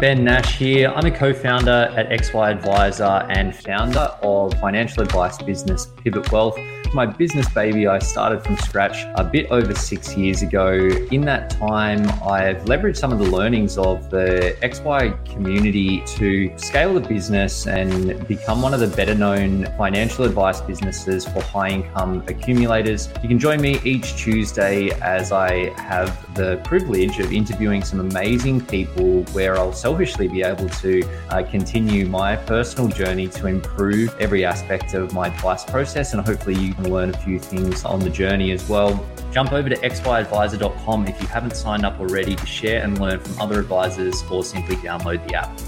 Ben Nash here. I'm a co founder at XY Adviser and founder of financial advice business Pivot Wealth my business baby I started from scratch a bit over six years ago. In that time, I've leveraged some of the learnings of the XY community to scale the business and become one of the better known financial advice businesses for high income accumulators. You can join me each Tuesday as I have the privilege of interviewing some amazing people where I'll selfishly be able to uh, continue my personal journey to improve every aspect of my advice process and hopefully you can learn a few things on the journey as well. Jump over to xyadviser.com if you haven't signed up already to share and learn from other advisors or simply download the app.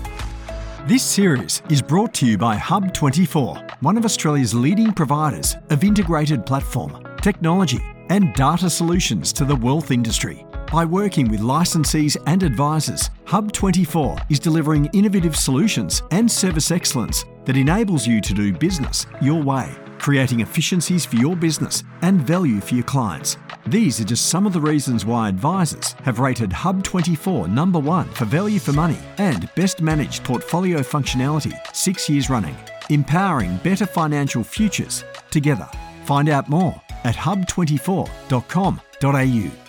This series is brought to you by Hub24, one of Australia's leading providers of integrated platform, technology, and data solutions to the wealth industry. By working with licensees and advisors, Hub24 is delivering innovative solutions and service excellence that enables you to do business your way creating efficiencies for your business and value for your clients. These are just some of the reasons why advisors have rated Hub24 number one for value for money and best managed portfolio functionality six years running, empowering better financial futures together. Find out more at hub24.com.au.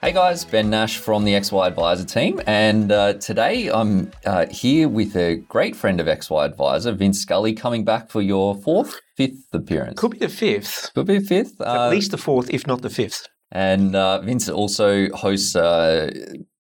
Hey guys, Ben Nash from the XY Adviser team, and uh, today I'm uh, here with a great friend of XY Adviser, Vince Scully, coming back for your fourth, fifth appearance. Could be the fifth. Could be fifth. At uh, least the fourth, if not the fifth. And uh, Vince also hosts uh,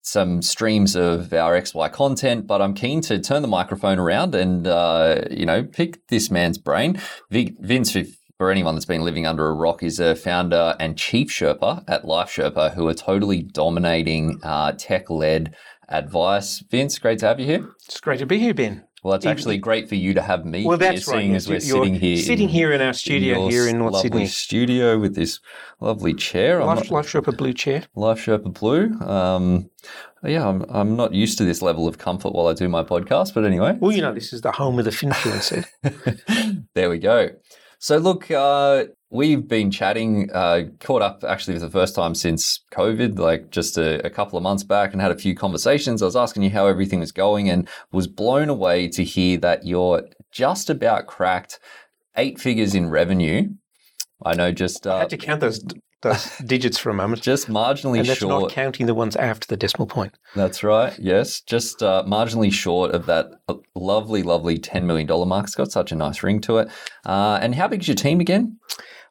some streams of our XY content, but I'm keen to turn the microphone around and, uh, you know, pick this man's brain. Vince, if for anyone that's been living under a rock, is a founder and chief Sherpa at Life Sherpa, who are totally dominating uh, tech led advice. Vince, great to have you here. It's great to be here, Ben. Well, it's actually great for you to have me. Well, that's here, right. Seeing as we're sitting here, sitting in, here in our studio in here in North lovely Sydney, studio with this lovely chair. Life, Life Sherpa blue chair. Life Sherpa blue. Um, yeah, I'm, I'm not used to this level of comfort while I do my podcast, but anyway. Well, you know, this is the home of the finfluencer. there we go. So, look, uh, we've been chatting, uh, caught up actually for the first time since COVID, like just a, a, couple of months back, and had a few conversations. I was asking you how everything was going and was blown away to hear that you're just about cracked eight figures in revenue. I know just. Uh, I had to count those digits for a moment. Just marginally and that's short. not counting the ones after the decimal point. That's right. Yes, just uh, marginally short of that uh, lovely, lovely ten million dollar mark. It's got such a nice ring to it. Uh, and how big is your team again?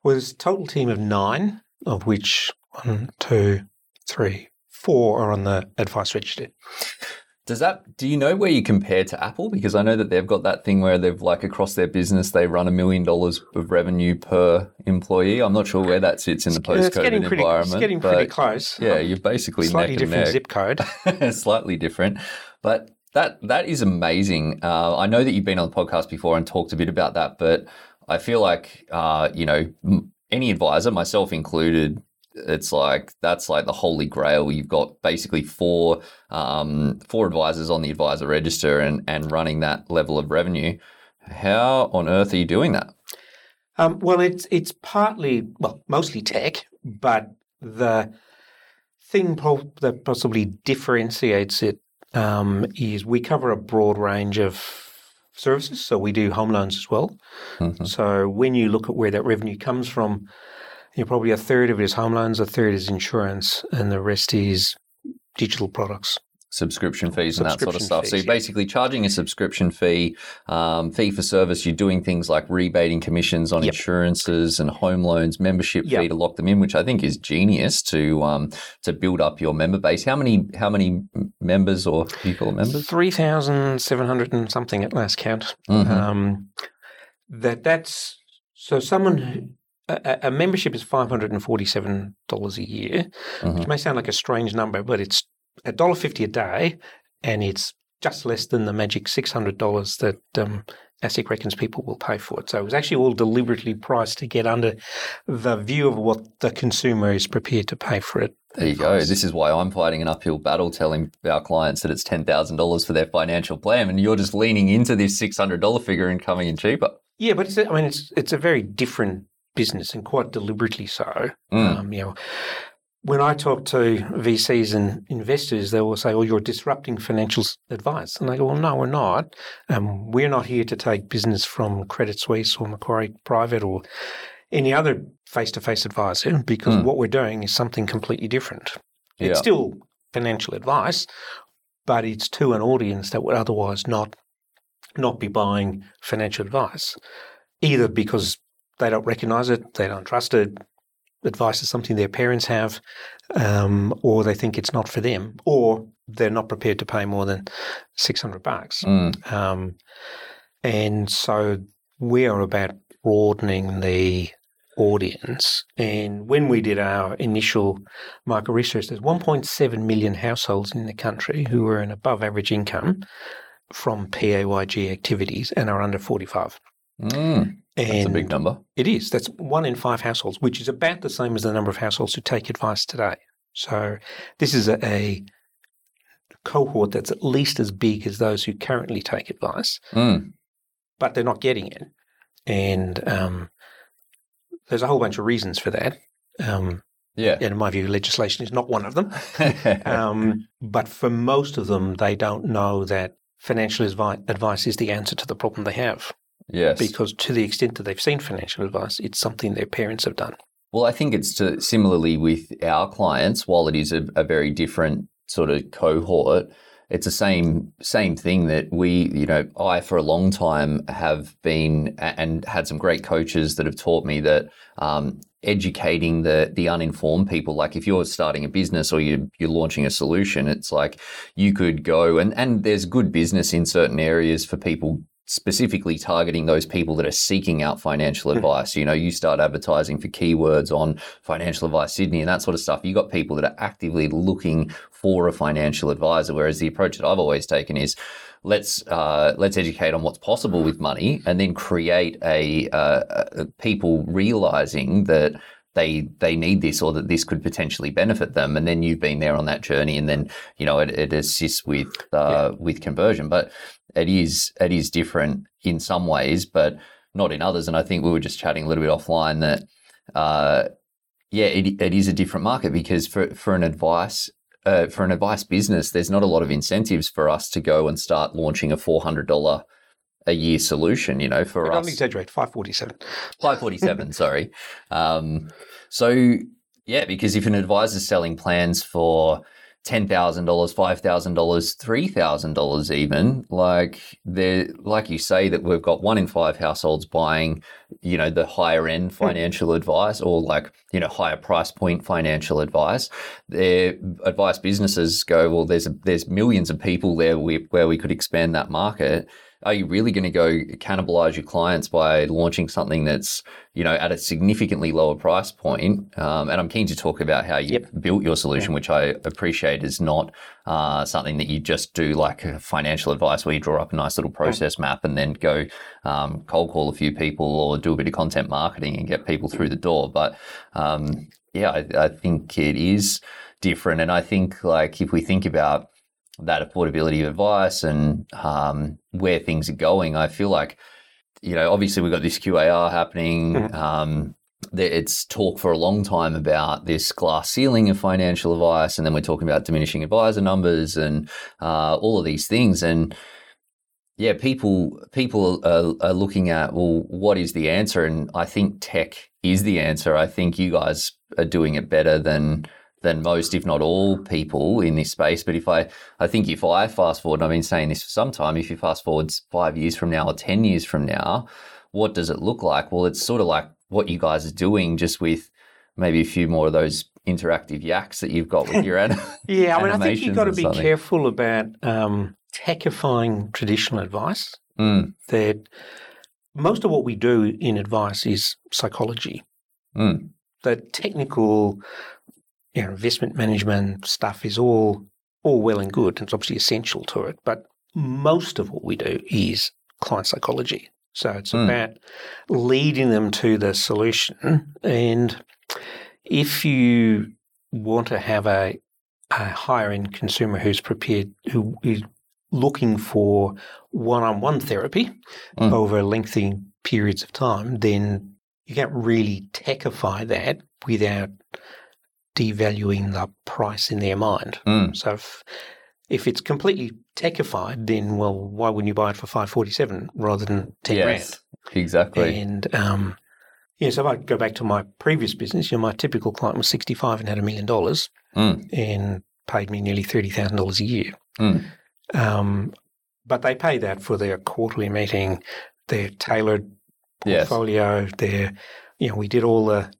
Well, there's a total team of nine, of which one, two, three, four are on the advice register. Does that do you know where you compare to Apple? Because I know that they've got that thing where they've like across their business they run a million dollars of revenue per employee. I'm not sure where that sits in the post COVID environment. It's getting pretty close. Yeah, you're basically slightly neck different neck. zip code. slightly different, but that that is amazing. Uh, I know that you've been on the podcast before and talked a bit about that, but I feel like uh, you know any advisor, myself included, it's like that's like the holy grail. You've got basically four um, four advisors on the advisor register and and running that level of revenue. How on earth are you doing that? Um, well, it's it's partly well, mostly tech, but the thing po- that possibly differentiates it um, is we cover a broad range of services. So we do home loans as well. Mm-hmm. So when you look at where that revenue comes from, you know, probably a third of it is home loans, a third is insurance, and the rest is digital products. Subscription fees and that sort of stuff. Fees, so you're basically charging a subscription fee, um, fee for service. You're doing things like rebating commissions on yep. insurances and home loans, membership yep. fee to lock them in, which I think is genius to um, to build up your member base. How many how many members or people members? Three thousand seven hundred and something at last count. Mm-hmm. Um, that that's so someone a, a, membership is $547 a year, mm-hmm. which may sound like a strange number, but it's $1.50 a day and it's just less than the magic six hundred dollars that um, ASIC reckons people will pay for it. So it was actually all deliberately priced to get under the view of what the consumer is prepared to pay for it. There you go. This is why I'm fighting an uphill battle telling our clients that it's $10,000 for their financial plan. And you're just leaning into this $600 figure and coming in cheaper. Yeah, but it's, I mean, it's, it's a very different business and quite deliberately so. Mm. Um, you know, when I talk to VCs and investors, they will say, "Oh, you're disrupting financial advice," and I go, "Well, no, we're not. Um, we're not here to take business from Credit Suisse or Macquarie Private or any other face-to-face advisor because Mm. what we're doing is something completely different. Yeah. It's still financial advice, but it's to an audience that would otherwise not not be buying financial advice, either because they don't recognize it, they don't trust it, advice is something their parents have, um, or they think it's not for them, or they're not prepared to pay more than six hundred bucks. Mm. Um, and so we are about broadening the audience. And when we did our initial market research, there's 1.7 million households in the country who are earn above average income from PAYG activities and are under 45. Mm. And That's a big number. it is. That's one in five households, which is about the same as the number of households who take advice today. So this is a, a cohort that's at least as big as those who currently take advice, Mm. but they're not getting it. And um, there's a whole bunch of reasons for that. Um, Yeah. and in my view, legislation is not one of them. Um, but for most of them, they don't know that financial advice is the answer to the problem they have. Yes. Because to the extent that they've seen financial advice, it's something their parents have done. Well, I think it's to, similarly with our clients, while it is a, a very different sort of cohort, it's the same same thing that we, you know, I for a long time have been and had some great coaches that have taught me that um, educating the the uninformed people, like if you're starting a business or you you're launching a solution, it's like you could go and and there's good business in certain areas for people specifically targeting those people that are seeking out financial advice. You know, you start advertising for keywords on financial advice Sydney and that sort of stuff. You got people that are actively looking for a financial advisor. Whereas the approach that I've always taken is let's uh, let's educate on what's possible with money and then create a, uh, a people realizing that they they need this or that this could potentially benefit them. And then you've been there on that journey and then you know it, it assists with uh, with conversion. But it is it is different in some ways but not in others. And I think we were just chatting a little bit offline that uh, yeah it, it is a different market because for for an advice uh, for an advice business there's not a lot of incentives for us to go and start launching a $400 a year solution you know for I us don't exaggerate, 547. 547, sorry. Um, so, yeah, because if an advisor's selling plans for $10,000, $5,000, $3,000 even, like they like you say that we've got one in five households buying, you know, the higher end financial advice or like, you know, higher price point financial advice. Their advice businesses go, well, there's, a, there's millions of people there we, where we could expand that market are you really going to go cannibalize your clients by launching something that's you know at a significantly lower price point? Um, and i'm keen to talk about how you built your solution which i appreciate is not uh, something that you just do like financial advice where you draw up a nice little process map and then go um, cold call a few people or do a bit of content marketing and get people through the door. But um, yeah I, I think it is different. And i think like if we think about that affordability of advice and um, where things are going, I feel like, you know, obviously we've got this QAR happening. Mhm. Um, it's talk for a long time about this glass ceiling of financial advice, and then we're talking about diminishing advisor numbers and uh, all of these things. And yeah, people people are, are looking at well, what is the answer? And I think tech is the answer. I think you guys are doing it better than than most, if not all, people in this space. But if I, I think if I fast forward, and I've been saying this for some time, if you fast forward five years from now or 10 years from now, what does it look like? Well, it's sort of like what you guys are doing, just with maybe a few more of those interactive yaks that you've got with your an- Yeah, I mean, I think you've got to be something. careful about um, techifying traditional advice. Mm, That most of what we do in advice is psychology. mm, The technical, you know, investment management stuff is all all well and good. It's obviously essential to it, but most of what we do is client psychology. So it's Mm. about leading them to the solution. And if you want to have a, a higher end consumer who's prepared, who is looking for one on one therapy Mm. over lengthy periods of time, then you can't really techify that without devaluing the price in their mind. Mm. So if, if it's completely techified, then well, why wouldn't you buy it for five forty seven rather than ten Yes, exactly. And um, yeah, so if I go back to my previous business, you know, my typical client was sixty five and had a million dollars Mm. and paid me nearly thirty thousand dollars a year. Mm. Um, but they pay that for their quarterly meeting, their tailored Yes. portfolio, their you know, we did all the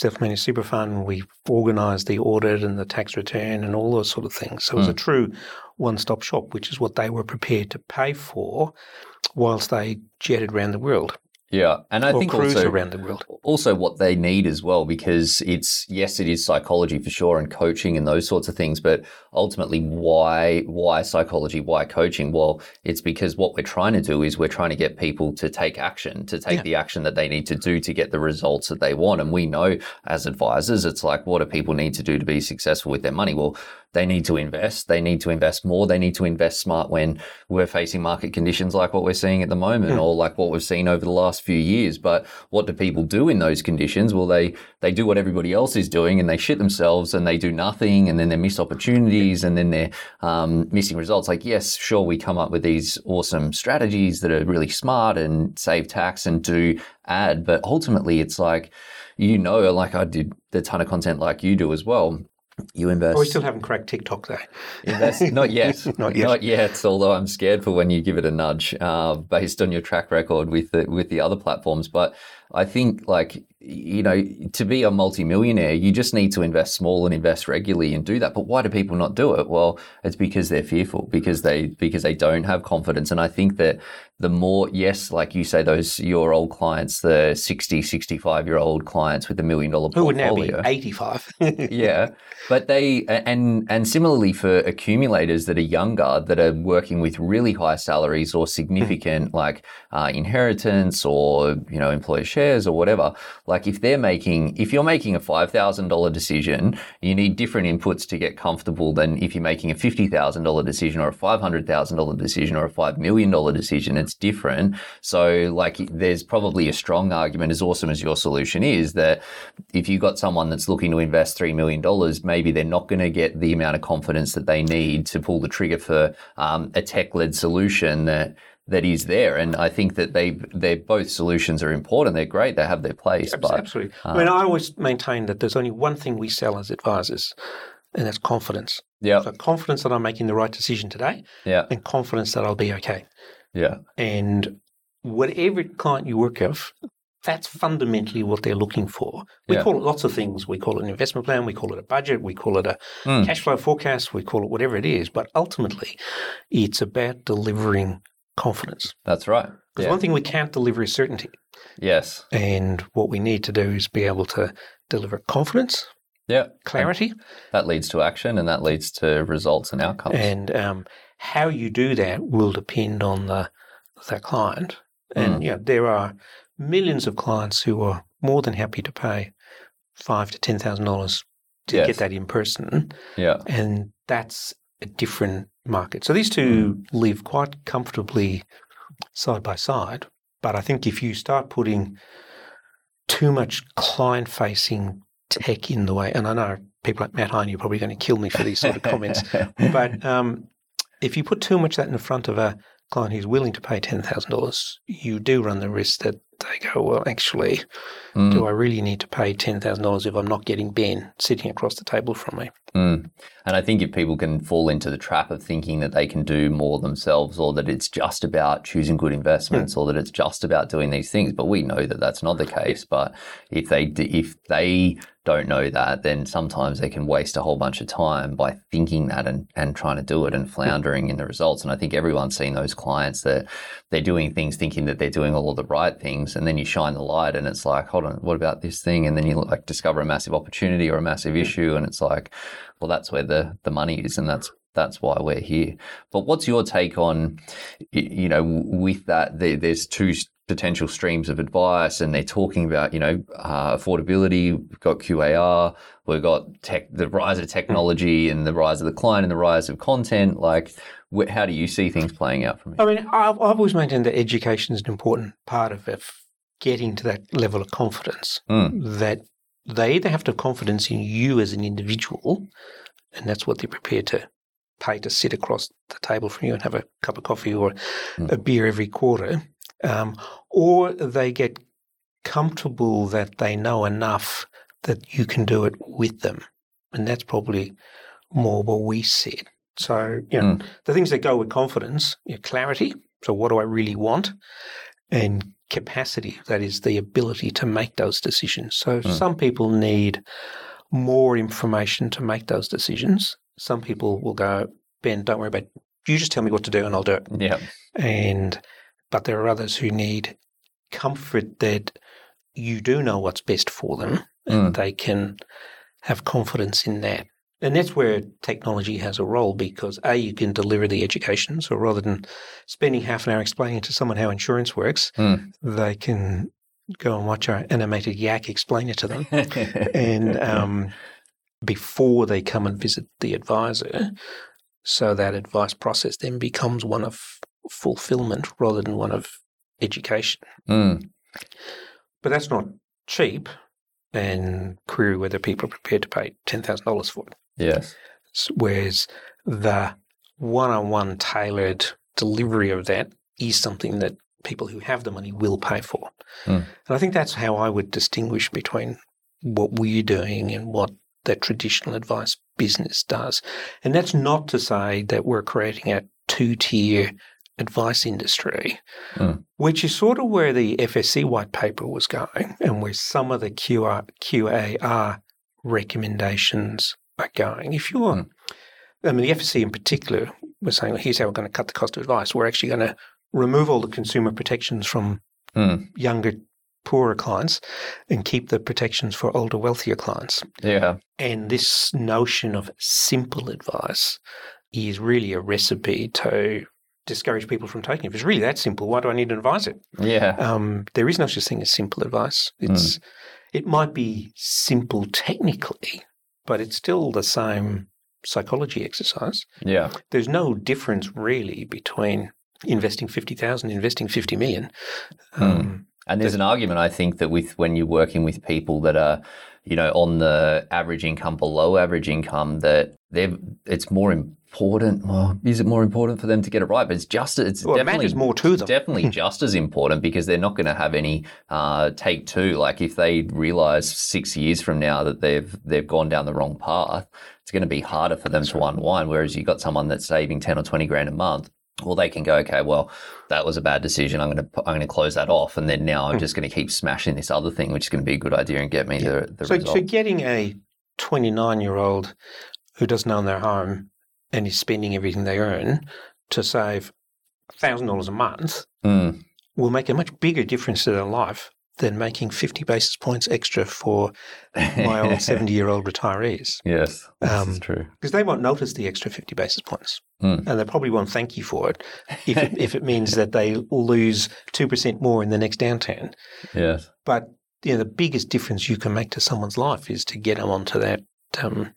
self-managed super fund, we organised the audit and the tax return and all those sort of things. So it was Hmm. a true one-stop shop, which is what they were prepared to pay for whilst they jetted around the world Yeah, and I think also around the world. also what they need as well because it's yes it is psychology for sure and coaching and those sorts of things but ultimately why why psychology why coaching well it's because what we're trying to do is we're trying to get people to take action to take Yeah. the action that they need to do to get the results that they want and we know as advisors it's like what do people need to do to be successful with their money well they need to invest. They need to invest more. They need to invest smart when we're facing market conditions like what we're seeing at the moment or like what we've seen over the last few years. But what do people do in those conditions? Well they they do what everybody else is doing and they shit themselves and they do nothing and then they miss opportunities and then they're um, missing results. Like yes sure we come up with these awesome strategies that are really smart and save tax and do ad but ultimately it's like you know like i did the ton of content like you do as well you invest Oh, we still haven't cracked TikTok though. Invest, not yet. Not yet. Not yet. Although I'm scared for when you give it a nudge, uh, based on your track record with the, with the other platforms. But I think, like you know, to be a multimillionaire, you just need to invest small and invest regularly and do that. But why do people not do it? Well, it's because they're fearful, because they because they don't have confidence. And I think that the more, yes, like you say, those your old clients, the 60, 65 year old clients with the million dollar portfolio, Who would now be 85. yeah, but they and and similarly for accumulators that are younger that are working with really high salaries or significant like uh, inheritance or you know employer or whatever. Like if they're making if you're making a five thousand dollar decision, you need different inputs to get comfortable than if you're making a fifty thousand dollar decision or a five hundred thousand dollar decision or a five million dollar decision. It's different. So like there's probably a strong argument, as awesome as your solution is, that if you've got someone that's looking to invest $3 million, maybe they're not going to get the amount of confidence that they need to pull the trigger for um, a tech led solution that that is there. And I think that they they both solutions are important. They're great. They have their place. But Absolutely. I mean, I always maintain that there's only one thing we sell as advisors, and that's confidence. yeah, So confidence that I'm making the right decision today yeah, and confidence that I'll be okay. yeah, And whatever client you work with, that's fundamentally what they're looking for. We Yeah. call it lots of things. We call it an investment plan, we call it a budget, we call it a Mm. cash flow forecast, we call it whatever it is. But ultimately, it's about delivering confidence. that's right. Because Yeah. one thing we can't deliver is certainty. Yes. And what we need to do is be able to deliver confidence, Yeah. clarity, That leads to action and that leads to results and outcomes. and um, how you do that will depend on the the client. And Mm. yeah, there are millions of clients who are more than happy to pay five to ten thousand dollars to Yes. get that in person, yeah. and that's a different market. So these two Mm. live quite comfortably side by side. But I think if you start putting too much client facing tech in the way, and I know people like Matt Heine, you're probably going to kill me for these sort of comments, but um, if you put too much of that in front of a client who's willing to pay $10,000, you do run the risk that they go, well, actually, Mm. do I really need to pay $10,000 if I'm not getting Ben sitting across the table from me? Mm. And I think if people can fall into the trap of thinking that they can do more themselves or that it's just about choosing good investments or that it's just about doing these things, but we know that that's not the case. But if they if they don't know that, then sometimes they can waste a whole bunch of time by thinking that and, and trying to do it and floundering in the results. And I think everyone's seen those clients that they're doing things thinking that they're doing all of the right things. And then you shine the light and it's like, hold on, what about this thing? And then you like discover a massive opportunity or a massive issue. And it's like, well, that's where the, the money is. And that's that's why we're here. But what's your take on, you know, with that? There's two potential streams of advice, and they're talking about, you know, uh, affordability. We've got QAR, we've got tech, the rise of technology, and the rise of the client, and the rise of content. Like, how do you see things playing out from here? I mean, I've, I've always maintained that education is an important part of it, getting to that level of confidence mm. that they either have to have confidence in you as an individual, and that's what they're prepared to pay to sit across the table from you and have a cup of coffee or mm. a beer every quarter, um, or they get comfortable that they know enough that you can do it with them. And that's probably more what we said. So, you know, mm. the things that go with confidence, you know, clarity. So, what do I really want? And capacity, that is the ability to make those decisions. So, mm. some people need more information to make those decisions. Some people will go, Ben, don't worry about it. You just tell me what to do and I'll do it. Yeah. And, but there are others who need comfort that you do know what's best for them and mm. they can have confidence in that. And that's where technology has a role because A, you can deliver the education. So rather than spending half an hour explaining to someone how insurance works, mm. they can go and watch our animated yak explain it to them. and um, before they come and visit the advisor, so that advice process then becomes one of fulfillment rather than one of education. Mm. But that's not cheap and query whether people are prepared to pay $10,000 for it. Yes. Whereas the one on one tailored delivery of that is something that people who have the money will pay for. Mm. And I think that's how I would distinguish between what we're doing and what the traditional advice business does. And that's not to say that we're creating a two tier advice industry, mm. which is sort of where the FSC white paper was going and where some of the QR, QAR recommendations going. If you're, mm. I mean, the FSC in particular was saying, well, here's how we're going to cut the cost of advice. We're actually going to remove all the consumer protections from mm. younger, poorer clients and keep the protections for older, wealthier clients. Yeah. And this notion of simple advice is really a recipe to discourage people from taking it. If it's really that simple, why do I need an advisor? Yeah. Um, there is no such thing as simple advice. It's mm. it might be simple technically, but it's still the same psychology exercise. Yeah. There's no difference really between investing 50,000 investing 50 million. Hmm. Um, and there's an argument, I think, that with when you're working with people that are, you know, on the average income, below average income, that they've it's more important. Well, is it more important for them to get it right? But it's just it's well, definitely it more to them. Definitely just as important because they're not going to have any uh, take two. Like if they realize six years from now that they've they've gone down the wrong path, it's going to be harder for them to unwind. Whereas you have got someone that's saving ten or twenty grand a month well, they can go, okay, well, that was a bad decision. I'm going to I'm going to close that off, and then now I'm hmm. just going to keep smashing this other thing, which is going to be a good idea and get me yeah. the, the so, result. So, getting a 29 year old who doesn't own their home and is spending everything they earn to save thousand dollars a month mm. will make a much bigger difference to their life than making 50 basis points extra for my old 70 year old retirees. Yes, that's um, true. Because they won't notice the extra 50 basis points. Mm. And they probably won't thank you for it if, it if it means that they lose 2% more in the next downturn. Yes. But you know, the biggest difference you can make to someone's life is to get them onto that um,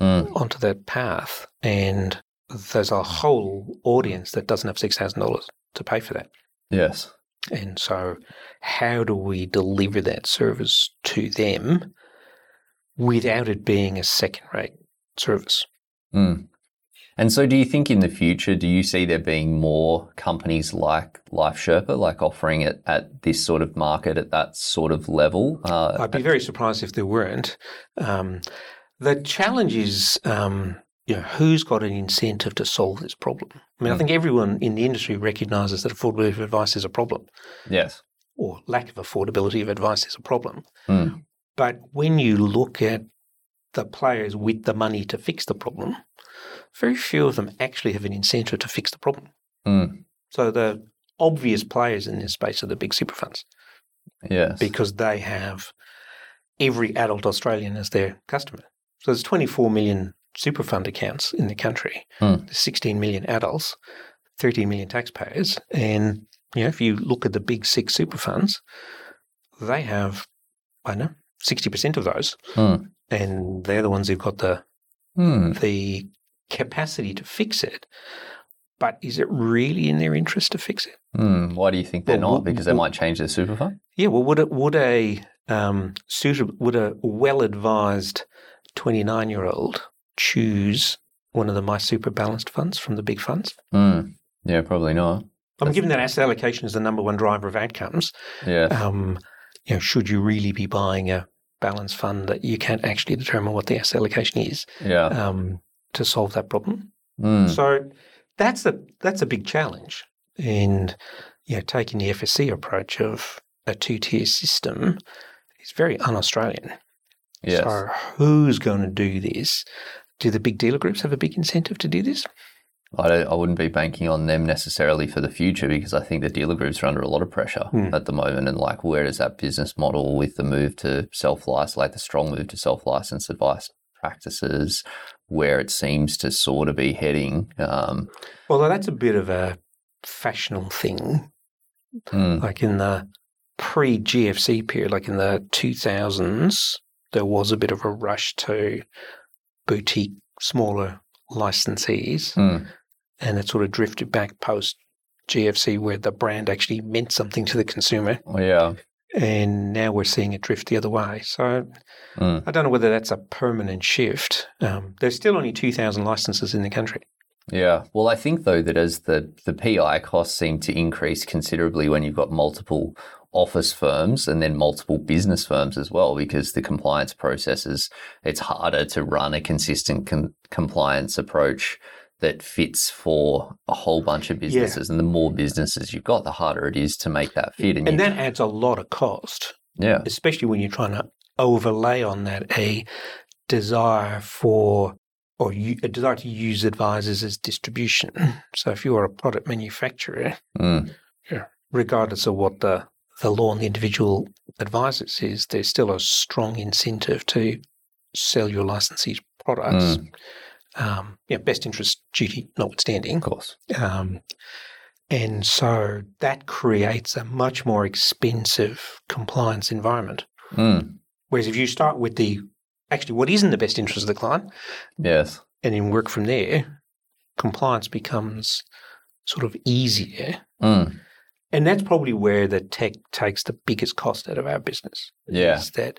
mm. onto that path. And there's a whole audience that doesn't have $6,000 to pay for that. Yes. And so, how do we deliver that service to them without it being a second rate service? Mm. And so, do you think in the future, do you see there being more companies like Life Sherpa, like offering it at this sort of market, at that sort of level? Uh, I'd be very surprised if there weren't. Um, the challenge is um, you know, who's got an incentive to solve this problem? I mean, mm. I hmm. think everyone in the industry recognizes that affordability of advice is a problem. Yes. Or lack of affordability of advice is a problem. Mm. But when you look at the players with the money to fix the problem, very few of them actually have an incentive to fix the problem. Mm. So the obvious players in this space are the big super funds. Yes. Because they have every adult Australian as their customer. So there's 24 million super fund accounts in the country. There's 16 million adults, 13 million taxpayers, and you know if you look at the big six super funds, they have I don't know 60% of those, Hmm. and they're the ones who've got the Hmm. the capacity to fix it. But is it really in their interest to fix it? Hmm. Why do you think they're Well, not? Because they might change their super fund? Yeah, well, would it would a um, suitable would a well advised twenty nine year old choose one of the My Super balanced funds from the big funds? Hmm. Yeah, probably not. I'm That's- given that asset allocation is the number one driver of outcomes. Yeah. Um, you know, should you really be buying a balanced fund that you can't actually determine what the asset allocation is Yeah. um, to solve that problem? Hmm. So that's a that's a big challenge. And you know, taking the FSC approach of a two tier system is very un Australian. Yes. So who's going to do this? Do the big dealer groups have a big incentive to do this? I, don't, I wouldn't be banking on them necessarily for the future because I think the dealer groups are under a lot of pressure Hmm. at the moment. And like, where does that business model with the move to self license, like the strong move to self license advice practices, where it seems to sort of be heading? Um, Although that's a bit of a fashionable thing. hmm, Like in the pre GFC period, like in the 2000s, there was a bit of a rush to boutique, smaller licensees. hmm, and it sort of drifted back post GFC where the brand actually meant something to the consumer. well, yeah. And now we're seeing it drift the other way. So Hmm. I don't know whether that's a permanent shift. Um, there's still only 2,000 licenses in the country. Yeah. Well, I think though that as the the PI costs seem to increase considerably when you've got multiple office firms and then multiple business firms as well, because the compliance processes it's harder to run a consistent com- compliance approach that fits for a whole bunch of businesses. And the more businesses you've got, the harder it is to make that fit. And you- that adds a lot of cost, yeah, especially when you're trying to overlay on that a desire for or you, a desire to use advisors as distribution. So if you're a product manufacturer, Mm. regardless of what the, the law on the individual advisors is, there's still a strong incentive to sell your licensee's products. Um, yeah, best interest duty notwithstanding. of course. Um, and so that creates a much more expensive compliance environment. Mm. Whereas if you start with the actually what is in the best interest of the client Yes. and then work from there, compliance becomes sort of easier. Mm. And that's probably where the tech takes the biggest cost out of our business. Yeah. Is that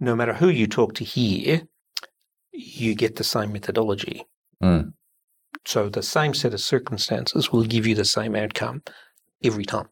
no matter who you talk to here, you get the same methodology. Mm. So the same set of circumstances will give you the same outcome every time.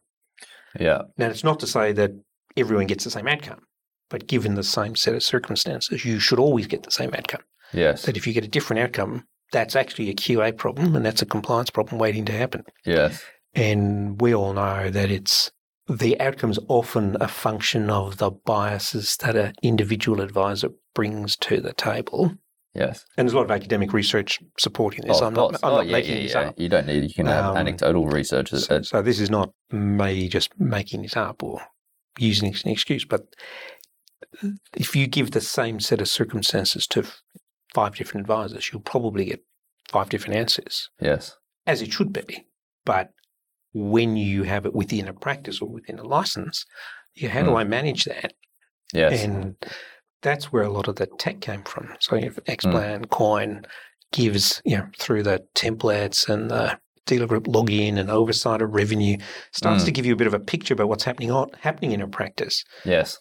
Yeah. Now, it's not to say that everyone gets the same outcome, but given the same set of circumstances, you should always get the same outcome. Yes. That if you get a different outcome, that's actually a QA problem and that's a compliance problem waiting to happen. Yes. And we all know that it's the outcome's often a function of the biases that an individual advisor brings to the table. Yes. And there's a lot of academic research supporting this. Oh, I'm not. I'm oh, not yeah, making yeah, this yeah. up. You don't need. You can have Um, anecdotal research. So, so this is not me just making this up or using an excuse, but if you give the same set of circumstances to five different advisors, you'll probably get five different answers, yes. as it should be. But when you have it within a practice or within a license, you how do Hmm. I manage that? Yes. And that's where a lot of the tech came from. So you Hmm. have Xplan, Coin gives, you know, through the templates and the dealer group login and oversight of revenue, starts Mm. to give you a bit of a picture about what's happening on, happening in a practice. yes.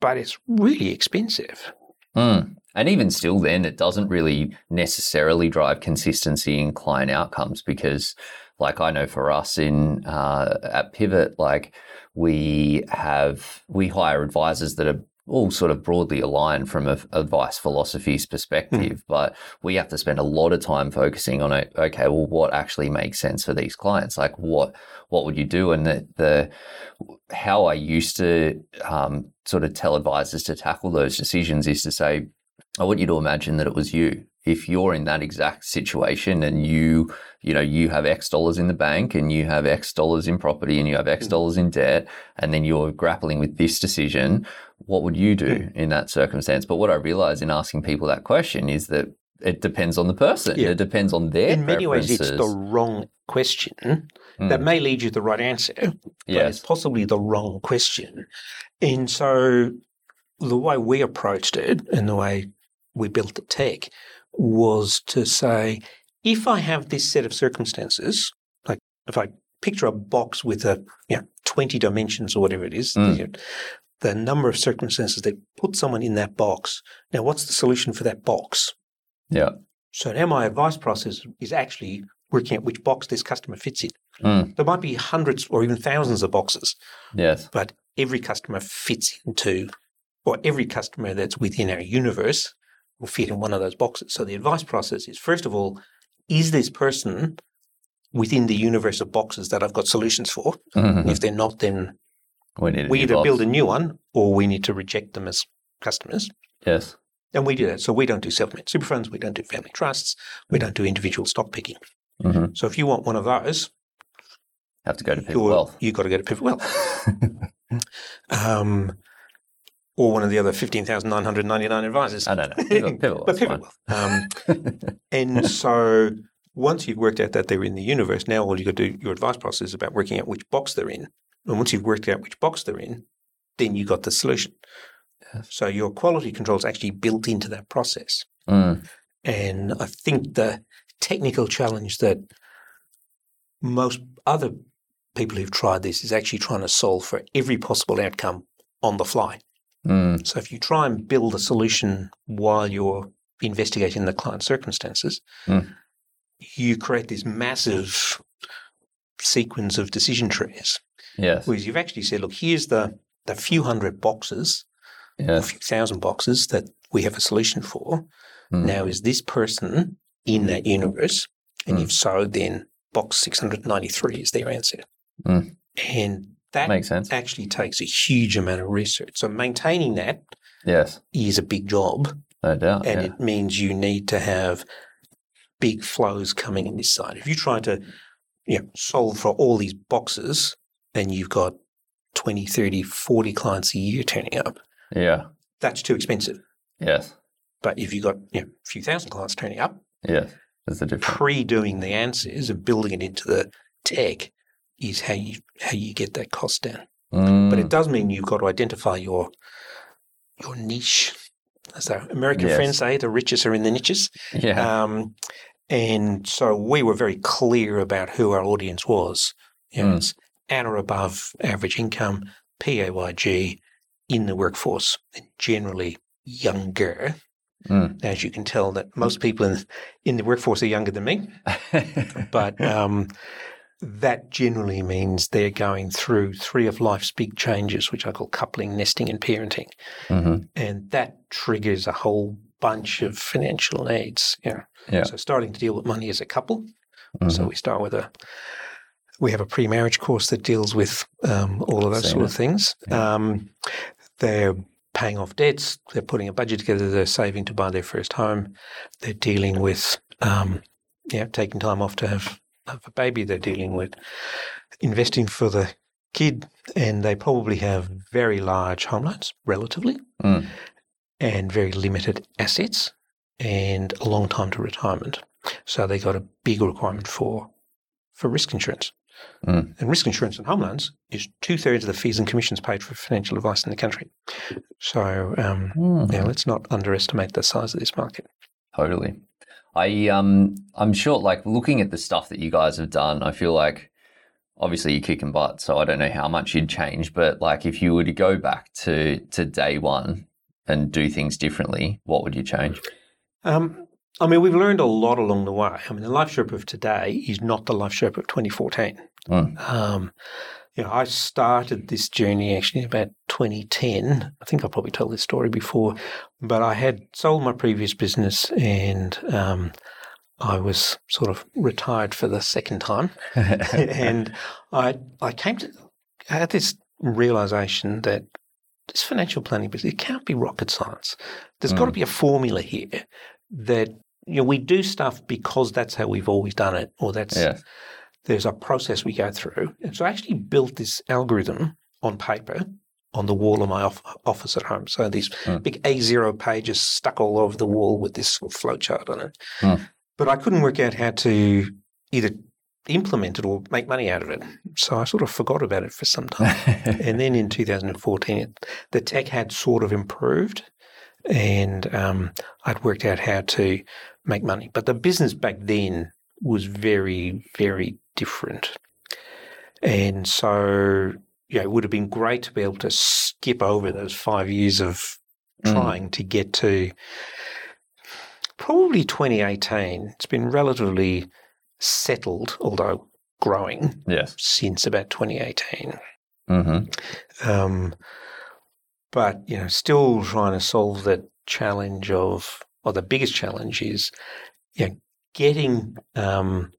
But it's really expensive. Mm. And even still, then it doesn't really necessarily drive consistency in client outcomes because, like I know for us in uh, at Pivot, like we have we hire advisors that are all sort of broadly aligned from a advice philosophies perspective, but we have to spend a lot of time focusing on it. Okay, well, what actually makes sense for these clients? Like, what what would you do? And the, the how I used to um, sort of tell advisors to tackle those decisions is to say, I want you to imagine that it was you. If you're in that exact situation and you, you know, you have X dollars in the bank and you have X dollars in property and you have X dollars in debt, and then you're grappling with this decision, what would you do in that circumstance? But what I realized in asking people that question is that it depends on the person. Yeah. It depends on their In many ways, it's the wrong question that Mm. may lead you to the right answer, but it's possibly the wrong question. And so the way we approached it and the way we built the tech was to say, if I have this set of circumstances, like if I picture a box with a you know, 20 dimensions or whatever it is, Mm. you know, the number of circumstances that put someone in that box. Now, what's the solution for that box? Yeah. So now my advice process is actually working out which box this customer fits in. Mm. There might be hundreds or even thousands of boxes, Yes. but every customer fits into, or every customer that's within our universe will fit in one of those boxes. So the advice process is first of all, is this person within the universe of boxes that I've got solutions for? Mhm. If they're not, then We need we either box. build a new one or we need to reject them as customers. Yes. And we do that. So we don't do self-managed super funds, we don't do family trusts, we don't do individual stock picking. hmm So if you want one of those, Have to go to Pivot Wealth. you've got to go to Pivot Wealth. um, or one of the other 15,999 advisors. I don't know. Pivot, Pivot but Pivot Wealth. Um, and so once you've worked out that they're in the universe, now all you've got to do, your advice process is about working out which box they're in. And once you've worked out which box they're in, then you've got the solution. Yes. So your quality control is actually built into that process. Mm. And I think the technical challenge that most other people who've tried this is actually trying to solve for every possible outcome on the fly. Mm. So if you try and build a solution while you're investigating the client circumstances, Mm. you create this massive sequence of decision trees. Yes. Whereas you've actually said, look, here's the, the few hundred boxes, or a few thousand boxes that we have a solution for. Mm. Now, is this person in that universe? And Mm. if so, then box 693 is their answer. Mm. And that Makes sense. actually takes a huge amount of research. So maintaining that Yes. is a big job. No doubt. and yeah. it means you need to have big flows coming in this side. If you try to you know, solve for all these boxes and you've got 20, 30, 40 clients a year turning up, yeah. that's too expensive. Yes. But if you've got you know, a few thousand clients turning up, Yes. There's the difference. pre-doing the answers and building it into the tech is how you how you get that cost down. Mm. But it does mean you've got to identify your your niche. As our American Yes. friends say, the riches are in the niches. yeah. Um, and so we were very clear about who our audience was. You know, Mm. It's at or above average income, PAYG, in the workforce, and generally younger. Mm. As you can tell, that most people in, in the workforce are younger than me, but um, that generally means they're going through three of life's big changes, which I call coupling, nesting, and parenting hmm and that triggers a whole bunch of financial needs. You know. Yeah. So starting to deal with money as a couple. Mhm. So we start with a we have a pre-marriage course that deals with um, all of those Seen sort of things. Yeah. Um, they're paying off debts. They're putting a budget together. They're saving to buy their first home. They're dealing with um, yeah taking time off to have have a baby. They're dealing with investing for the kid, and they probably have very large home loans, relatively Mm. and very limited assets and a long time to retirement. So they got a big requirement for for risk insurance. Mm. And risk insurance and home loans is two thirds of the fees and commissions paid for financial advice in the country. So um, Mm. yeah, let's not underestimate the size of this market. Totally. I um I'm sure like looking at the stuff that you guys have done, I feel like obviously you're kicking butt, so I don't know how much you'd change, but like if you were to go back to to day one and do things differently, what would you change? Um, I mean, we've learned a lot along the way. I mean, the Life Sherpa of today is not the Life Sherpa of 2014. Mm. Um, you know, I started this journey actually about 2010. I think I probably told this story before, but I had sold my previous business and um, I was sort of retired for the second time. and I I came to I had this realization that this financial planning business it can't be rocket science. There's got to Mm. be a formula here that you know we do stuff because that's how we've always done it, or that's yeah. There's a process we go through. And so I actually built this algorithm on paper on the wall of my off- office at home. So these big A0 pages stuck all over the wall with this flowchart on it. Mm. But I couldn't work out how to either implement it or make money out of it. So I sort of forgot about it for some time. and then in 2014, it, the tech had sort of improved and um, I'd worked out how to make money. But the business back then was very, very different. And so, yeah, it would have been great to be able to skip over those five years of Mm. trying to get to probably 2018. It's been relatively settled, although growing yes. since about 2018. Mm-hmm. Um, but you know, still trying to solve that challenge of, or the biggest challenge is, you know, getting um,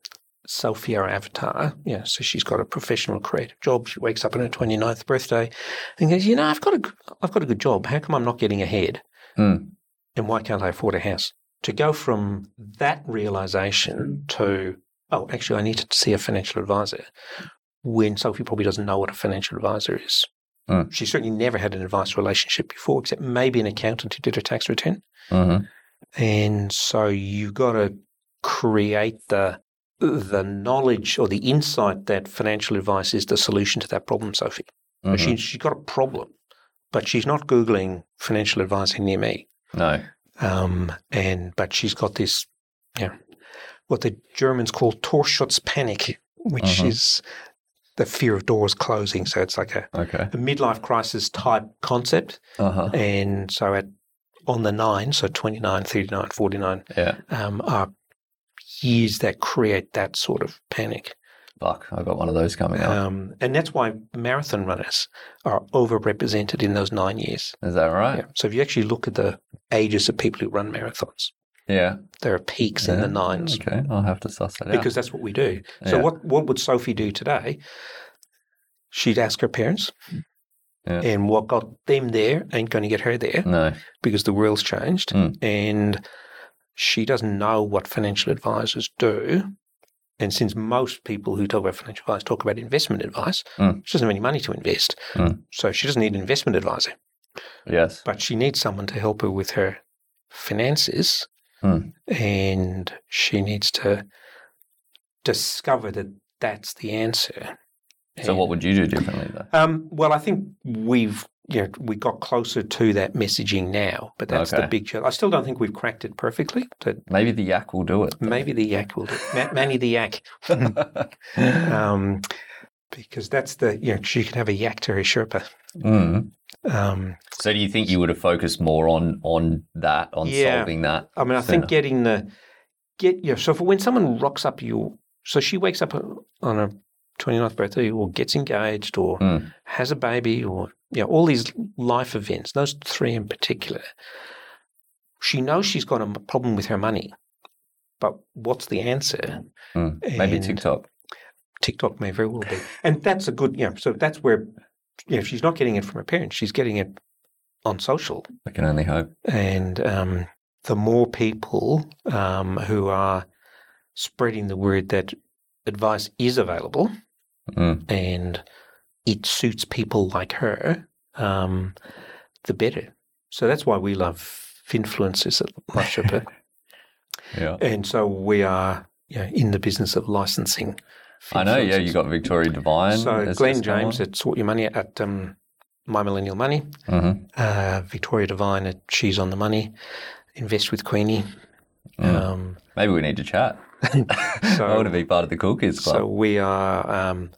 Sophie, our avatar. yeah, so she's got a professional creative job. She wakes up on her 29th birthday and goes, you know, I've got a, I've got a good job. How come I'm not getting ahead? Mm. And why can't I afford a house? To go from that realization to, oh, actually, I need to see a financial advisor. When Sophie probably doesn't know what a financial advisor is. Mm. She certainly never had an advice relationship before, except maybe an accountant who did her tax return. Mm-hmm. And so you've got to create the the knowledge or the insight that financial advice is the solution to that problem, Sophie. Mm-hmm. She, she's got a problem, but she's not Googling financial advising near me. No. Um, and but she's got this, you know, what the Germans call Torschlusspanik, which Mhm. is the fear of doors closing. So it's like a, Okay. a midlife crisis type concept. Uh huh. And so at on the nine, so 29, 39, 49, Yeah. um, are years that create that sort of panic. Fuck. I've got one of those coming up. Um, and that's why marathon runners are overrepresented in those nine years. Is that right? Yeah. So if you actually look at the ages of people who run marathons, Yeah. there are peaks in the nines Okay. I'll have to suss that out. because that's what we do. So Yeah. what what would Sophie do today? She'd ask her parents, Yeah. and what got them there ain't going to get her there No. because the world's changed, Mm. and she doesn't know what financial advisors do. And since most people who talk about financial advice talk about investment advice, Mm. she doesn't have any money to invest, Mm. so she doesn't need an investment advisor. Yes. But she needs someone to help her with her finances, Mm. and she needs to discover that that's the answer. So what would you do differently though? Um, well, I think we've you know we got closer to that messaging now, but that's the big challenge. I still don't think we've cracked it perfectly. But Maybe the yak will do it. maybe the yak will do. It. Ma- Manny the yak, um, because that's the you know she can have a yak to her Sherpa. Mm. Um, So do you think you would have focused more on on that, on Yeah. solving that? I mean, I sooner? think getting the get you know, so for when someone rocks up you, so she wakes up on her 29th birthday or gets engaged or Mm. has a baby or you know, all these life events, those three in particular, she knows she's got a problem with her money. But what's the answer? Mm. Maybe And TikTok. TikTok may very well be. And that's a good, you know, so that's where, you know, she's not getting it from her parents, she's getting it on social. I can only hope. And um, the more people um, who are spreading the word that advice is available Mm. and it suits people like her, um, the better. So that's why we love influencers at Life Sherpa. Yeah. and so we are you know, in the business of licensing. I know, yeah, you got Victoria Devine. So Glen James at Sort Your Money at um, My Millennial Money. Mhm. Uh, Victoria Devine at She's on the Money. Invest with Queenie. Mm. Um, Maybe we need to chat. So- I want to be part of the Cool Kids Club. so we are, um,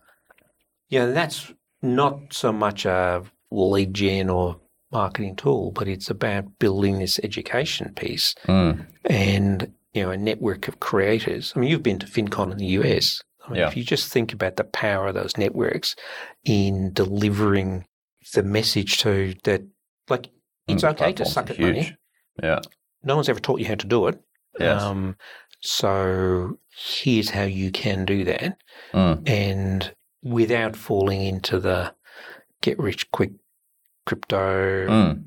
yeah, that's not so much a lead gen or marketing tool, but it's about building this education piece Mm. and you know a network of creators. I mean, you've been to FinCon in the US. I mean, Yeah. if you just think about the power of those networks in delivering the message to that, like it's Mm, okay to suck at money. Yeah. No one's ever taught you how to do it. Yes. Um, so here's how you can do that, Mm. and without falling into the get rich quick crypto Mm.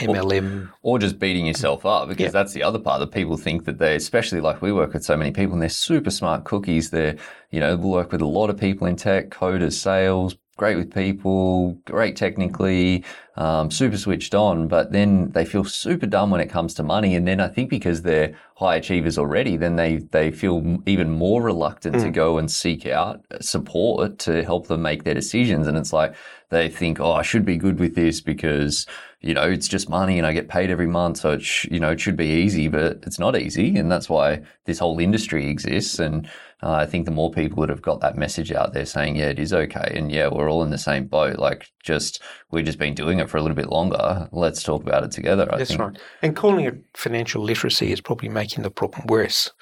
MLM. Or just beating yourself up because Yeah. that's the other part that people think that they, especially like we work with so many people and they're super smart cookies. They're, you know, we work with a lot of people in tech, coders, sales, great with people, great technically, um, super switched on, but then they feel super dumb when it comes to money. And then I think because they're high achievers already, then they, they feel even more reluctant mm. to go and seek out support to help them make their decisions. And it's like they think, oh, I should be good with this because you know, it's just money and I get paid every month. So it, sh- you know, it should be easy, but it's not easy. And that's why this whole industry exists. And uh, I think the more people that have got that message out there saying, yeah, it is okay. And yeah, we're all in the same boat. Like just, we've just been doing it for a little bit longer. Let's talk about it together. I that's think. right. And calling it financial literacy is probably making the problem worse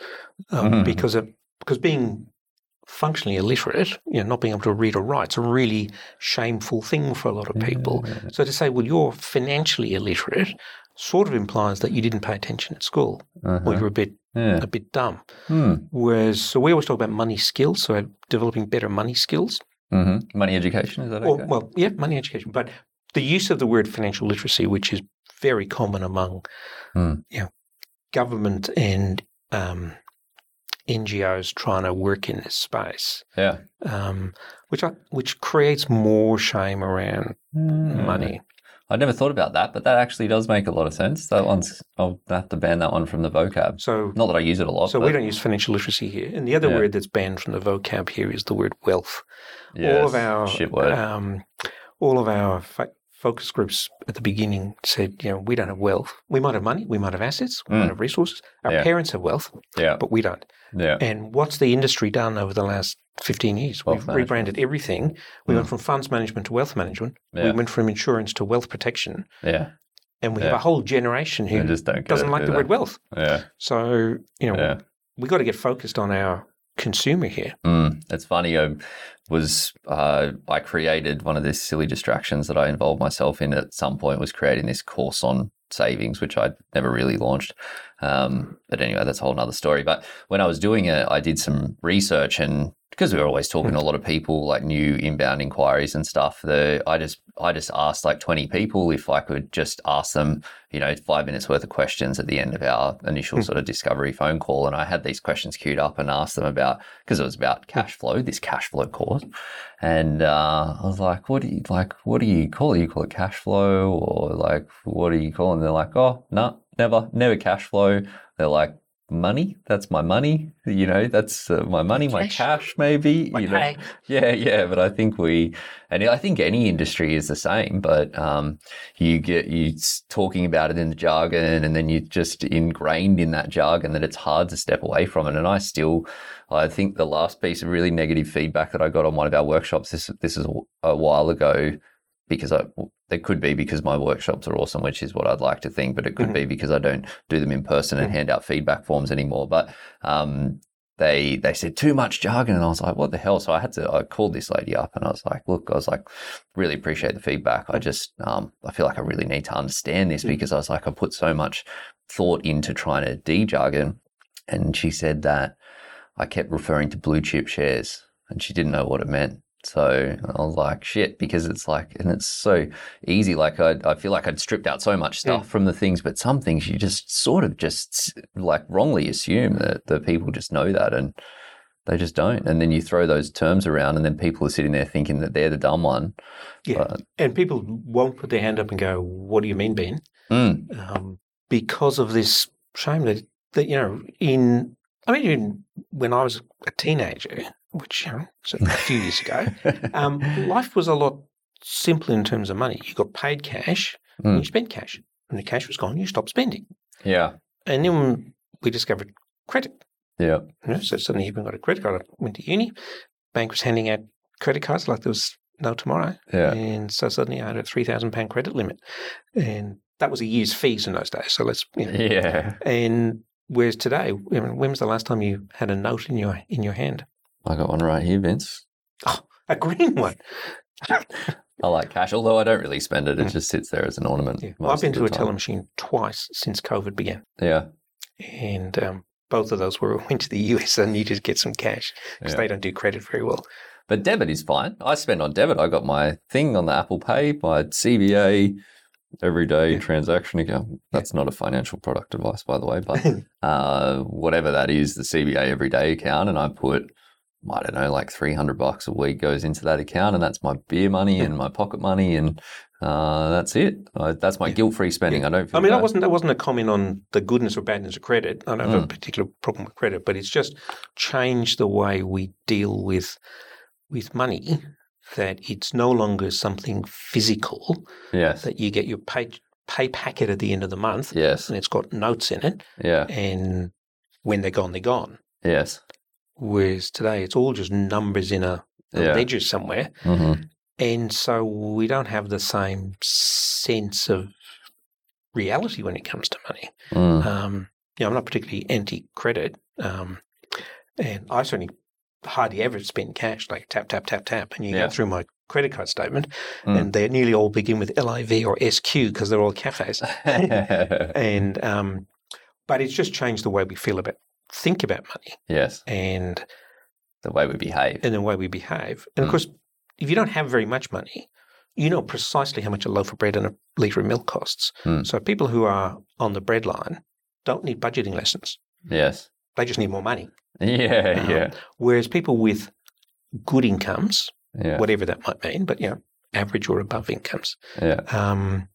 um, mm-hmm. because of, because being functionally illiterate, you know, not being able to read or write, it's a really shameful thing for a lot of people. Yeah. So to say, well, you're financially illiterate sort of implies that you didn't pay attention at school uh-huh. or you're a bit yeah. a bit dumb. Hmm. Whereas, so we always talk about money skills, so developing better money skills. Mm-hmm. Money education, is that okay? Or, well, yeah, money education. But the use of the word financial literacy, which is very common among hmm. you know, government and um, NGOs trying to work in this space. Yeah. Um, which I, which creates more shame around mm. money. I never thought about that, but that actually does make a lot of sense. That one's I'll have to ban that one from the vocab. So not that I use it a lot. So but... we don't use financial literacy here. And the other yeah. word that's banned from the vocab here is the word wealth. Yes, all of our shit word. Um, all of our focus groups at the beginning said, you know, we don't have wealth. We might have money, we might have assets, we mm. might have resources. Our yeah. parents have wealth, yeah. but we don't. Yeah. And what's the industry done over the last 15 years? Wealth We've management. rebranded everything. We mm. went from funds management to wealth management. Yeah. We went from insurance to wealth protection. Yeah. And we have a whole generation who just doesn't like the that. word wealth. Yeah. So, you know, we've got to get focused on our consumer here. Mm, it's funny. I was uh, I created one of these silly distractions that I involved myself in at some point was creating this course on savings, which I'd never really launched. Um, but anyway, that's a whole other story. But when I was doing it, I did some research and because we were always talking to a lot of people, like new inbound inquiries and stuff. The I just I just asked like twenty people if I could just ask them, you know, five minutes worth of questions at the end of our initial hmm. sort of discovery phone call, and I had these questions queued up and asked them about because it was about cash flow, this cash flow course, and uh, I was like, what do you like? What do you call it? You call it cash flow, or like what do you call? it? And they're like, oh, no, never, never cash flow. They're like, money. That's my money. You know, that's uh, my money, my cash, cash maybe. My you know, pay. yeah, yeah. But I think we, and I think any industry is the same. But um, you get you talking about it in the jargon, and then you're just ingrained in that jargon that it's hard to step away from it. And I still, I think the last piece of really negative feedback that I got on one of our workshops this this is a, a while ago because I it could be because my workshops are awesome, which is what I'd like to think, but it could mm-hmm. be because I don't do them in person and mm-hmm. hand out feedback forms anymore. But um, they they said too much jargon, and I was like, what the hell? So I had to I called this lady up and I was like, look, I was like, really appreciate the feedback. I just um, I feel like I really need to understand this mm-hmm. because I was like, I put so much thought into trying to de jargon, and she said that I kept referring to blue chip shares, and she didn't know what it meant. So I was like, shit, because it's like, and it's so easy. Like, I, I feel like I'd stripped out so much stuff yeah. from the things, but some things you just sort of just like wrongly assume that the people just know that and they just don't. And then you throw those terms around, and then people are sitting there thinking that they're the dumb one. Yeah. But, and people won't put their hand up and go, What do you mean, Ben? Mm. Um, because of this shame that, that, you know, in, I mean, even when I was a teenager, which you know, a few years ago, um, life was a lot simpler in terms of money. You got paid cash mm. and you spent cash. When the cash was gone, you stopped spending. Yeah. And then we discovered credit. Yeah. You know, so suddenly you even got a credit card. I went to uni. Bank was handing out credit cards like there was no tomorrow. Yeah. And so suddenly I had a three thousand pound credit limit, and that was a year's fees in those days. So let's you know, yeah. And whereas today, when was the last time you had a note in your in your hand? I got one right here, Vince. Oh, a green one. I like cash, although I don't really spend it. It mm. just sits there as an ornament. Yeah. Well, I've been to a teller machine twice since COVID began. Yeah. And um, both of those were went to the US and needed to get some cash because yeah. they don't do credit very well. But debit is fine. I spend on debit. I got my thing on the Apple Pay, my CBA everyday yeah. transaction account. That's yeah. not a financial product advice, by the way, but uh, whatever that is, the CBA everyday account, and I put I don't know, like 300 bucks a week goes into that account, and that's my beer money and my pocket money, and uh, that's it. Uh, that's my guilt free spending. I don't feel I mean, that wasn't that wasn't a comment on the goodness or badness of credit. I don't have a Mm. particular problem with credit, but it's just changed the way we deal with with money. That it's no longer something physical Yes. that you get your pay pay packet at the end of the month, Yes. and it's got notes in it, Yeah. and when they're gone, they're gone. Yes. Whereas today, it's all just numbers in a, a Yeah. ledger somewhere, hmm and so we don't have the same sense of reality when it comes to money. Mm. Um, you know, I'm not particularly anti-credit, um, and I certainly hardly ever spend cash. Like tap, tap, tap, tap, and you Yeah. go through my credit card statement, Mm. and they nearly all begin with LIV or SQ because they're all cafes. and um, but it's just changed the way we feel about, think about money, yes. and The way we behave. and the way we behave. And of Mm. course, if you don't have very much money, you know precisely how much a loaf of bread and a litre of milk costs. Mm. So people who are on the bread line don't need budgeting lessons. Yes. They just need more money. Yeah. Um, Yeah. Whereas people with good incomes, Yeah. whatever that might mean, but you know, average or above incomes, Yeah. um,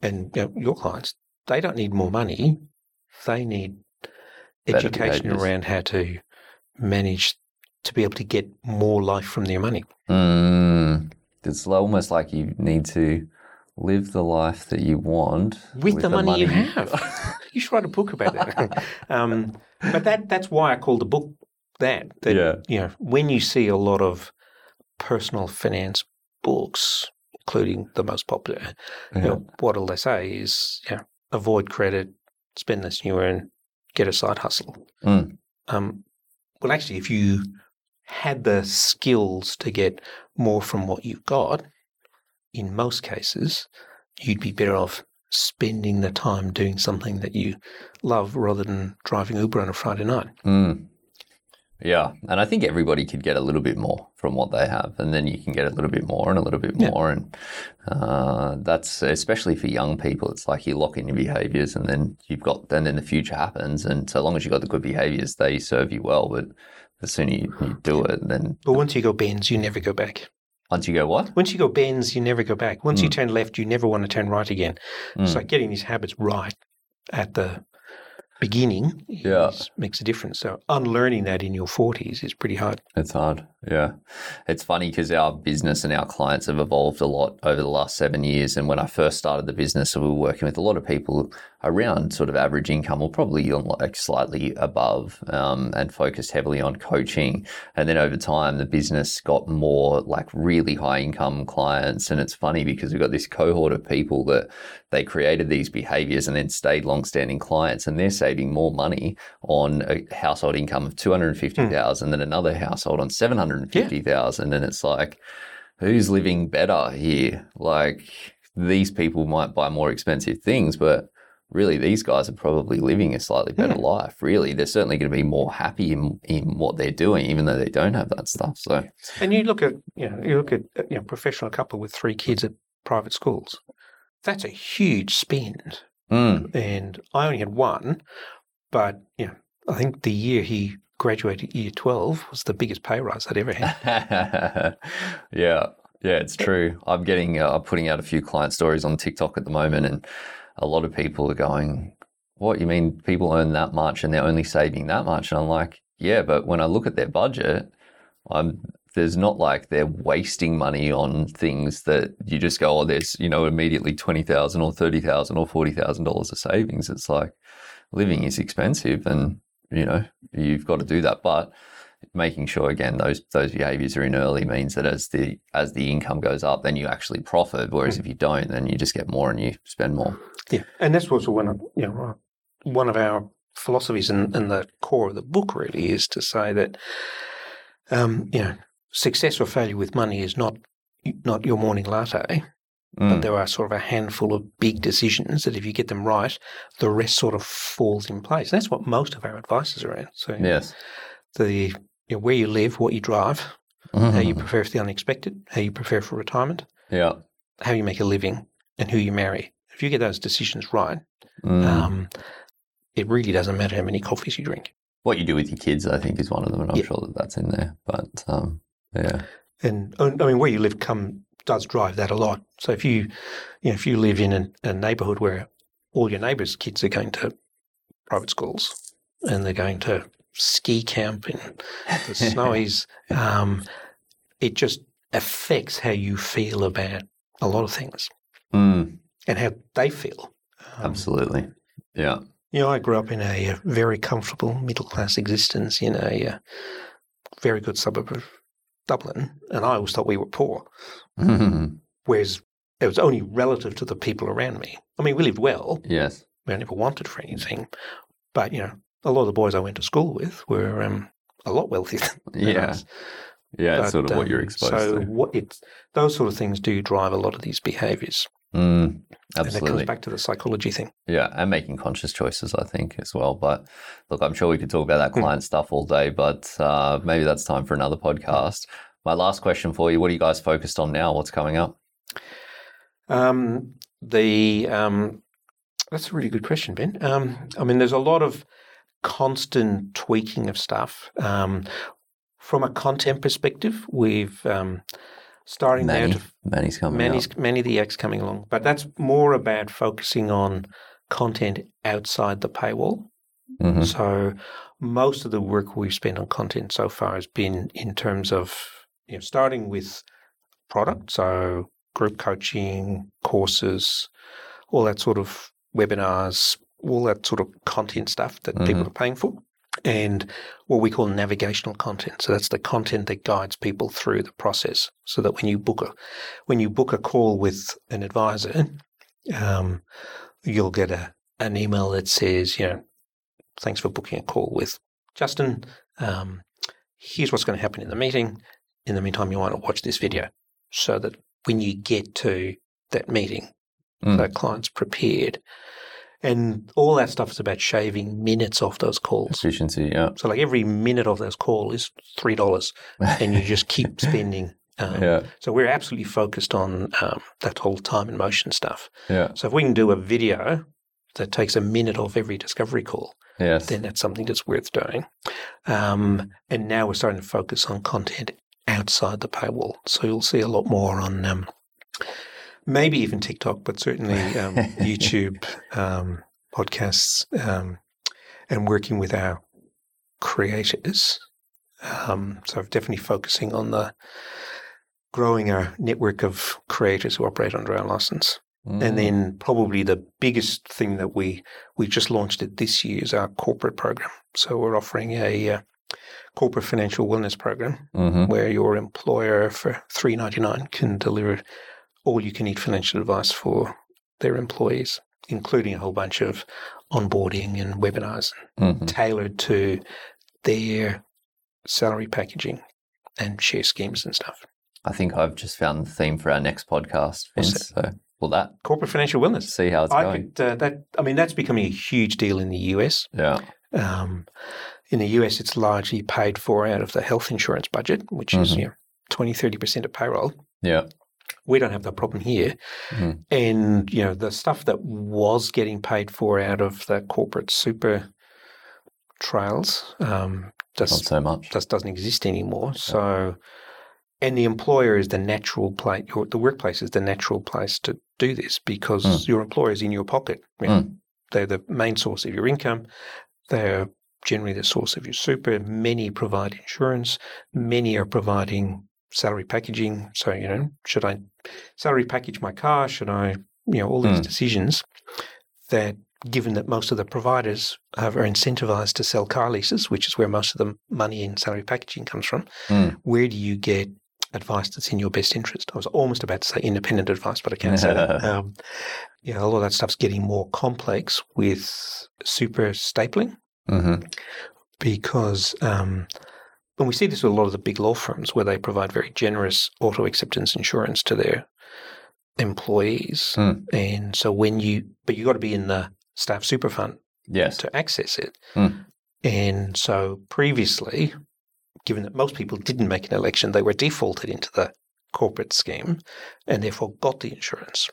and you know, your clients, they don't need more money. They need education around how to manage to be able to get more life from their money. Mm. It's almost like you need to live the life that you want with, the, money, you have. you should write a book about that. um, but that that's why I call the book that. That Yeah. you know, when you see a lot of personal finance books, including the most popular, you know, what all they say is, you know, avoid credit, spend less than you earn, get a side hustle. Mm. Um, well, actually, if you had the skills to get more from what you've got, in most cases, you'd be better off spending the time doing something that you love rather than driving Uber on a Friday night. Mm. Yeah, and I think everybody could get a little bit more from what they have, and then you can get a little bit more and a little bit Yeah. more, and uh, that's especially for young people. It's like you lock in your behaviors, and then you've got, and then the future happens, and so long as you've got the good behaviors, they serve you well. But the sooner you, you do it, then But once you go bends, you never go back. once you go what? Once you go bends, you never go back. Once you Mm. turn left, you never want to turn right again. Mm. So getting these habits right at the beginning Yeah. is, makes a difference. So unlearning that in your 40s is pretty hard. It's hard. Yeah. It's funny because our business and our clients have evolved a lot over the last seven years. And when I first started the business, we were working with a lot of people around sort of average income or probably like slightly above um, and focused heavily on coaching. And then over time, the business got more like really high income clients. And it's funny because we've got this cohort of people that they created these behaviors and then stayed long standing clients and they're saving more money on a household income of hmm. 250,000 than another household on 750,000 and it's like who's living better here? Like these people might buy more expensive things but really these guys are probably living a slightly better life really. They're certainly going to be more happy in, in what they're doing even though they don't have that stuff. So And you look at, you know, you look at you know, professional couple with three kids at private schools. That's a huge spend. Mm, And I only had one, but you know, I think the year he graduated year 12 was the biggest pay rise I'd ever had. yeah, yeah, it's true. I'm getting, uh, I'm putting out a few client stories on TikTok at the moment, and a lot of people are going, "What you mean? People earn that much and they're only saving that much?" And I'm like, "Yeah, but when I look at their budget, I'm." There's not like they're wasting money on things that you just go, oh, there's you know immediately twenty thousand or thirty thousand or forty thousand dollars of savings. It's like living is expensive, and you know you've got to do that. But making sure again those those behaviors are in early means that as the as the income goes up then you actually profit whereas if you don't then you just get more and you spend more Yeah, and that's also one of you know one of our philosophies and, and the core of the book really is to say that um, you know success or failure with money is not not your morning latte, but Mm, there are sort of a handful of big decisions that if you get them right, the rest sort of falls in place. That's what most of our advice is around. So yes the you know, where you live, what you drive, how Mm-hmm. you prepare for the unexpected, how you prepare for retirement, yeah how you make a living, and who you marry. If you get those decisions right, Mm, um, it really doesn't matter how many coffees you drink. what you do with your kids, I think, is one of them, and I'm Yeah. sure that that's in there. But um, yeah, And I mean, where you live come does drive that a lot. So if you, you know, if you live in a, a neighbourhood where all your neighbours' kids are going to private schools and they're going to ski camp in the snowies, um, it just affects how you feel about a lot of things Mm, and how they feel. Um, absolutely. Yeah. You know, I grew up in a, very comfortable middle class existence in a uh, very good suburb of Dublin, and I always thought we were poor. whereas it was only relative to the people around me. I mean, we lived well. yes. We never wanted for anything, but you know, a lot of the boys I went to school with were um, a lot wealthier than Yeah. us. Yeah. But, it's sort of what you're um, exposed so to. what it's those sort of things do drive a lot of these behaviours, Mm, and it comes back to the psychology thing. Yeah, and making conscious choices, I think, as well. But look, I'm sure we could talk about that Hmm. client stuff all day, but uh, maybe that's time for another podcast. My last question for you: What are you guys focused on now? What's coming up? Um, the um, that's a really good question, Ben. Um, I mean, there's a lot of constant tweaking of stuff. Um, from a content perspective, we've um, starting now Manny, to Manny's coming Many's, up. many of the acts coming along, but that's more about focusing on content outside the paywall. Mhm. So most of the work we've spent on content so far has been in terms of you know starting with product, so group coaching, courses, all that sort of webinars, all that sort of content stuff that people Mhm. are paying for. And what we call navigational content. So that's the content that guides people through the process. So that when you book a when you book a call with an advisor, um, you'll get a an email that says, you know, thanks for booking a call with Justin. Um, here's what's going to happen in the meeting. In the meantime, you want to watch this video so that when you get to that meeting, Mm. the client's prepared. And all that stuff is about shaving minutes off those calls. Efficiency, yeah. So, like every minute of those call is three dollars, and you just keep spending. Um, yeah, So we're absolutely focused on um, that whole time and motion stuff. yeah, So if we can do a video that takes a minute off every discovery call, yes. then that's something that's worth doing. Um, and now we're starting to focus on content outside the paywall. So you'll see a lot more on um, maybe even TikTok, but certainly um, YouTube, um, podcasts, um, and working with our creators. Um, so definitely focusing on the growing our network of creators who operate under our license. Mm. And then probably the biggest thing that we we just launched it this year is our corporate program. So we're offering a uh, corporate financial wellness program Mhm. where your employer for three ninety nine can deliver all you can eat financial advice for their employees, including a whole bunch of onboarding and webinars Mhm. tailored to their salary packaging and share schemes and stuff. I think I've just found the theme for our next podcast, Vince. So, well, that Corporate financial wellness. see how it's I going. could uh, that. I mean, that's becoming a huge deal in the US. Yeah, Um, in the US, it's largely paid for out of the health insurance budget, which is Mhm. you know, 20, 30% of payroll. yeah, We don't have that problem here. Mhm. And, you know, the stuff that was getting paid for out of the corporate super trails um, not so much. just doesn't exist anymore. So, and the employer is the natural place, your, the workplace is the natural place to do this because Mm. your employer is in your pocket. You know, They're the main source of your income. They're generally the source of your super. Many provide insurance. Many are providing salary packaging. So, you know, should I salary package my car? Should I, you know, all these Mm. decisions that given that most of the providers are incentivized to sell car leases, which is where most of the money in salary packaging comes from, Mm. where do you get advice that's in your best interest? I was almost about to say independent advice, but I can't say that. Um, know, a lot of that stuff's getting more complex with super stapling hmm because um, when we see this with a lot of the big law firms where they provide very generous auto acceptance insurance to their employees. Mm. And so when you, but you've got to be in the staff super fund Yes. to access it. Mm. And so previously, given that most people didn't make an election, they were defaulted into the corporate scheme and therefore got the insurance.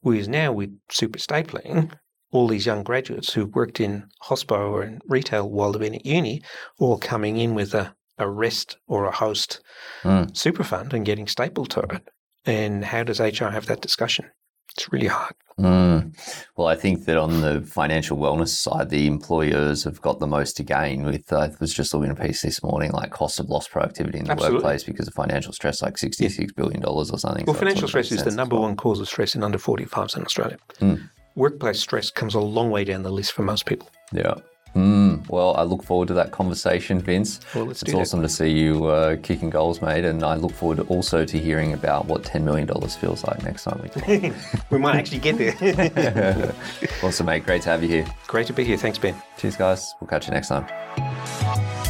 Whereas now with super stapling, all these young graduates who've worked in hospo or in retail while they've been at uni, all coming in with a, a rest or a host Mm. super fund and getting stapled to it. And how does HR have that discussion? It's really hard. Mm. Well, I think that on the financial wellness side, the employers have got the most to gain. With uh, I was just looking at a piece this morning, like cost of lost productivity in the Absolutely. workplace because of financial stress, like sixty-six billion dollars or something. Well, So financial stress is the number one cause of stress in under 45s in Australia. Mm. Workplace stress comes a long way down the list for most people. Yeah. Mm. Well, I look forward to that conversation, Vince. Well, it's do that. awesome to see you uh, kicking goals, mate, and I look forward also to hearing about what ten million dollars feels like next time we talk. we might actually get there. awesome, mate. Great to have you here. Great to be here. Thanks, Ben. Cheers, guys. We'll catch you next time.